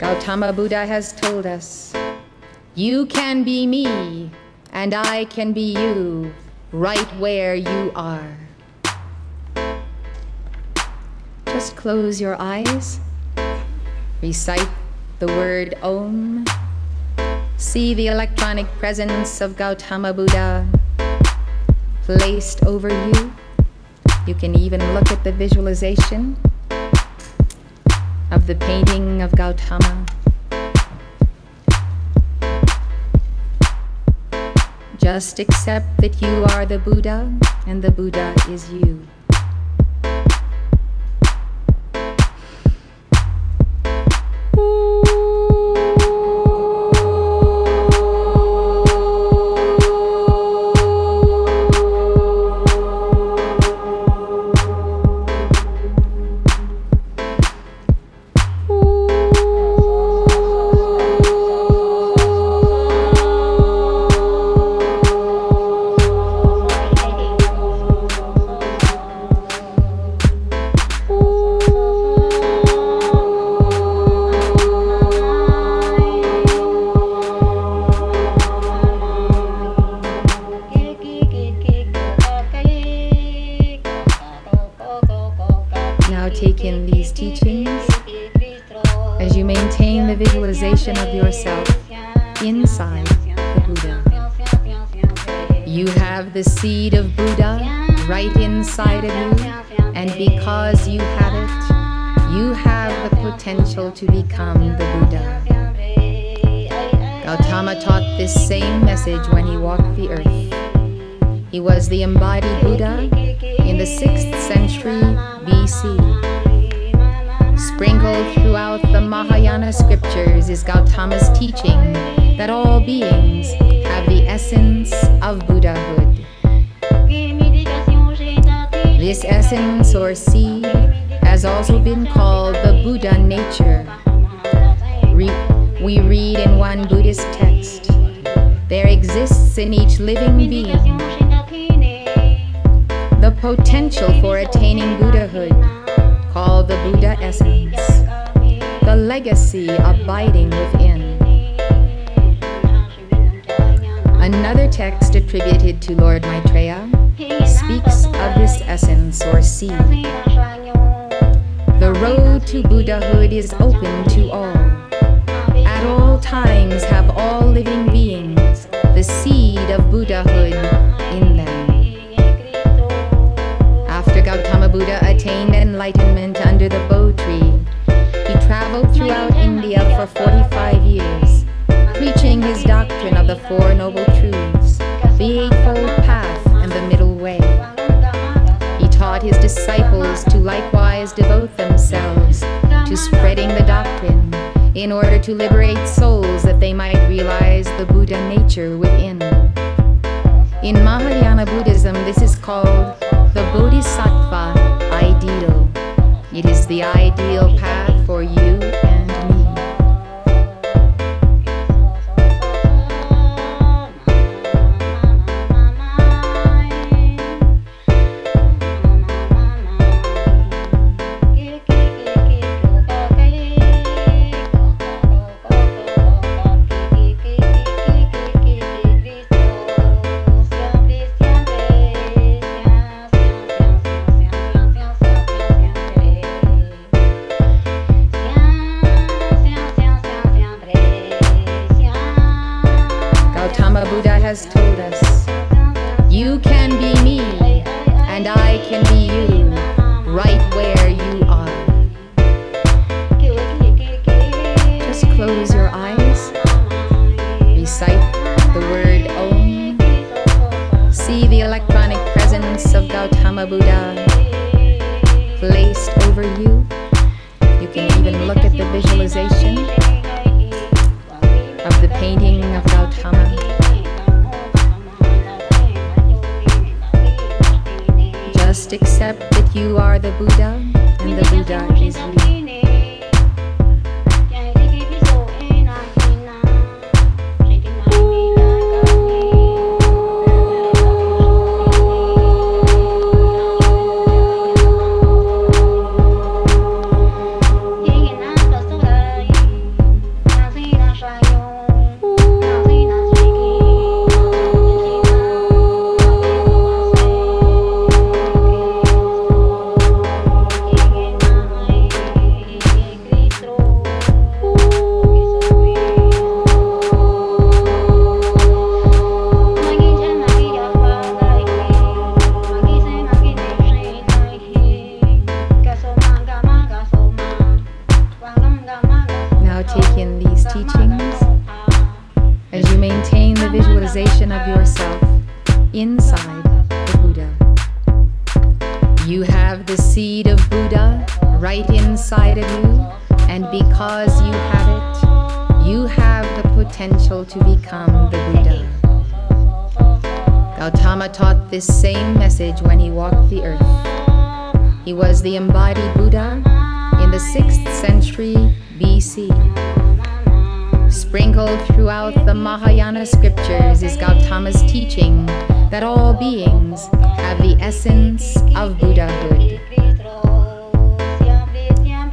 Gautama Buddha has told us you can be me, and I can be you, right where you are. Just close your eyes, recite the word Om, see the electronic presence of Gautama Buddha placed over you. You can even look at the visualization of the painting of Gautama. Just accept that you are the Buddha and the Buddha is you. The visualization of yourself inside the Buddha. You have the seed of Buddha right inside of you, and because you have it, you have the potential to become the Buddha. Gautama taught this same message when he walked the earth. He was the embodied Buddha in the 6th century BC. Sprinkled throughout the Mahayana scriptures is Gautama's teaching that all beings have the essence of Buddhahood. This essence or seed has also been called the Buddha nature. Re- we read in one Buddhist text there exists in each living being the potential for attaining Buddhahood, called the Buddha essence, the legacy abiding within. Another text attributed to Lord Maitreya speaks of this essence or seed. The road to Buddhahood is open to all. At all times have all living beings the seed of Buddhahood throughout India for 45 years, preaching his doctrine of the Four Noble Truths, the Eightfold Path, and the Middle Way. He taught his disciples to likewise devote themselves to spreading the doctrine in order to liberate souls that they might realize the Buddha nature within. In Mahayana Buddhism, this is called the Bodhisattva ideal. It is the ideal path for you has told us. You can be me, and I can be you, right where you are. Just close your eyes, recite the word Om, see the electronic presence of Gautama Buddha Buddha these teachings, as you maintain the visualization of yourself inside the Buddha. You have the seed of Buddha right inside of you, and because you have it, you have the potential to become the Buddha. Gautama taught this same message when he walked the earth. He was the embodied Buddha in the 6th century BC. Sprinkled throughout the Mahayana scriptures is Gautama's teaching that all beings have the essence of Buddhahood.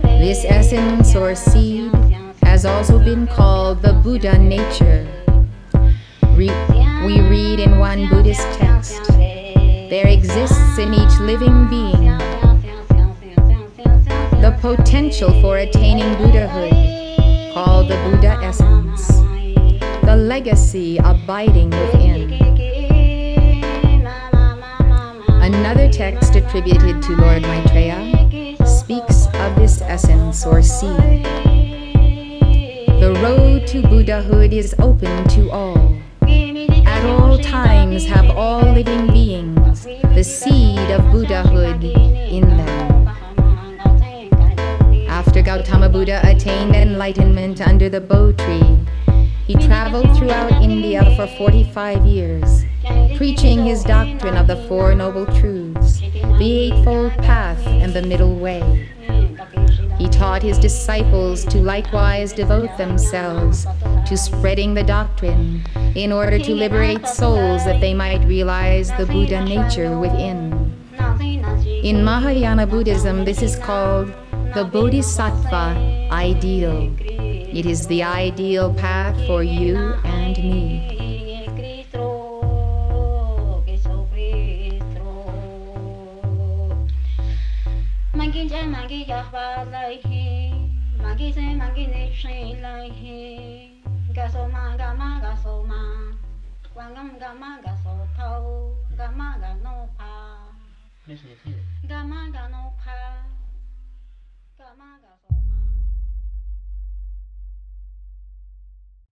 This essence or seed has also been called the Buddha nature. Re- we read in one Buddhist text there exists in each living being the potential for attaining Buddhahood, called the Buddha essence, the legacy abiding within. Another text attributed to Lord Maitreya speaks of this essence or seed. The road to Buddhahood is open to all at all times have all living beings the seed of Buddhahood in them. Gautama Buddha attained enlightenment under the Bo tree, he traveled throughout India for 45 years, preaching his doctrine of the Four Noble Truths, the Eightfold Path, and the Middle Way. He taught his disciples to likewise devote themselves to spreading the doctrine in order to liberate souls that they might realize the Buddha nature within. In Mahayana Buddhism, this is called the Bodhisattva ideal. It is the ideal path for you and me. Mangi jai mangi yahwa Among Us.